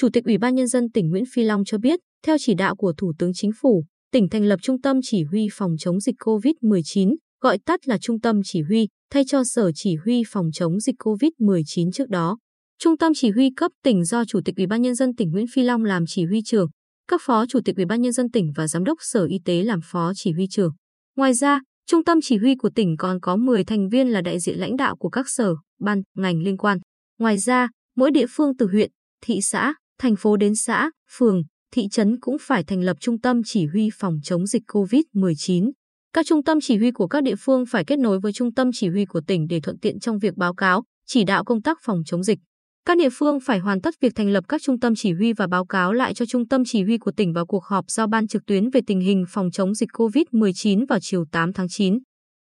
Chủ tịch Ủy ban Nhân dân tỉnh Nguyễn Phi Long cho biết, theo chỉ đạo của Thủ tướng Chính phủ, tỉnh thành lập Trung tâm Chỉ huy phòng chống dịch COVID-19, gọi tắt là Trung tâm Chỉ huy, thay cho Sở Chỉ huy phòng chống dịch COVID-19 trước đó. Trung tâm Chỉ huy cấp tỉnh do Chủ tịch Ủy ban Nhân dân tỉnh Nguyễn Phi Long làm chỉ huy trưởng, các phó Chủ tịch Ủy ban Nhân dân tỉnh và Giám đốc Sở Y tế làm phó chỉ huy trưởng. Ngoài ra, Trung tâm chỉ huy của tỉnh còn có 10 thành viên là đại diện lãnh đạo của các sở, ban, ngành liên quan. Ngoài ra, mỗi địa phương từ huyện, thị xã, thành phố đến xã, phường, thị trấn cũng phải thành lập trung tâm chỉ huy phòng chống dịch COVID-19. Các trung tâm chỉ huy của các địa phương phải kết nối với trung tâm chỉ huy của tỉnh để thuận tiện trong việc báo cáo, chỉ đạo công tác phòng chống dịch. Các địa phương phải hoàn tất việc thành lập các trung tâm chỉ huy và báo cáo lại cho trung tâm chỉ huy của tỉnh vào cuộc họp giao ban trực tuyến về tình hình phòng chống dịch COVID-19 vào chiều 8 tháng 9.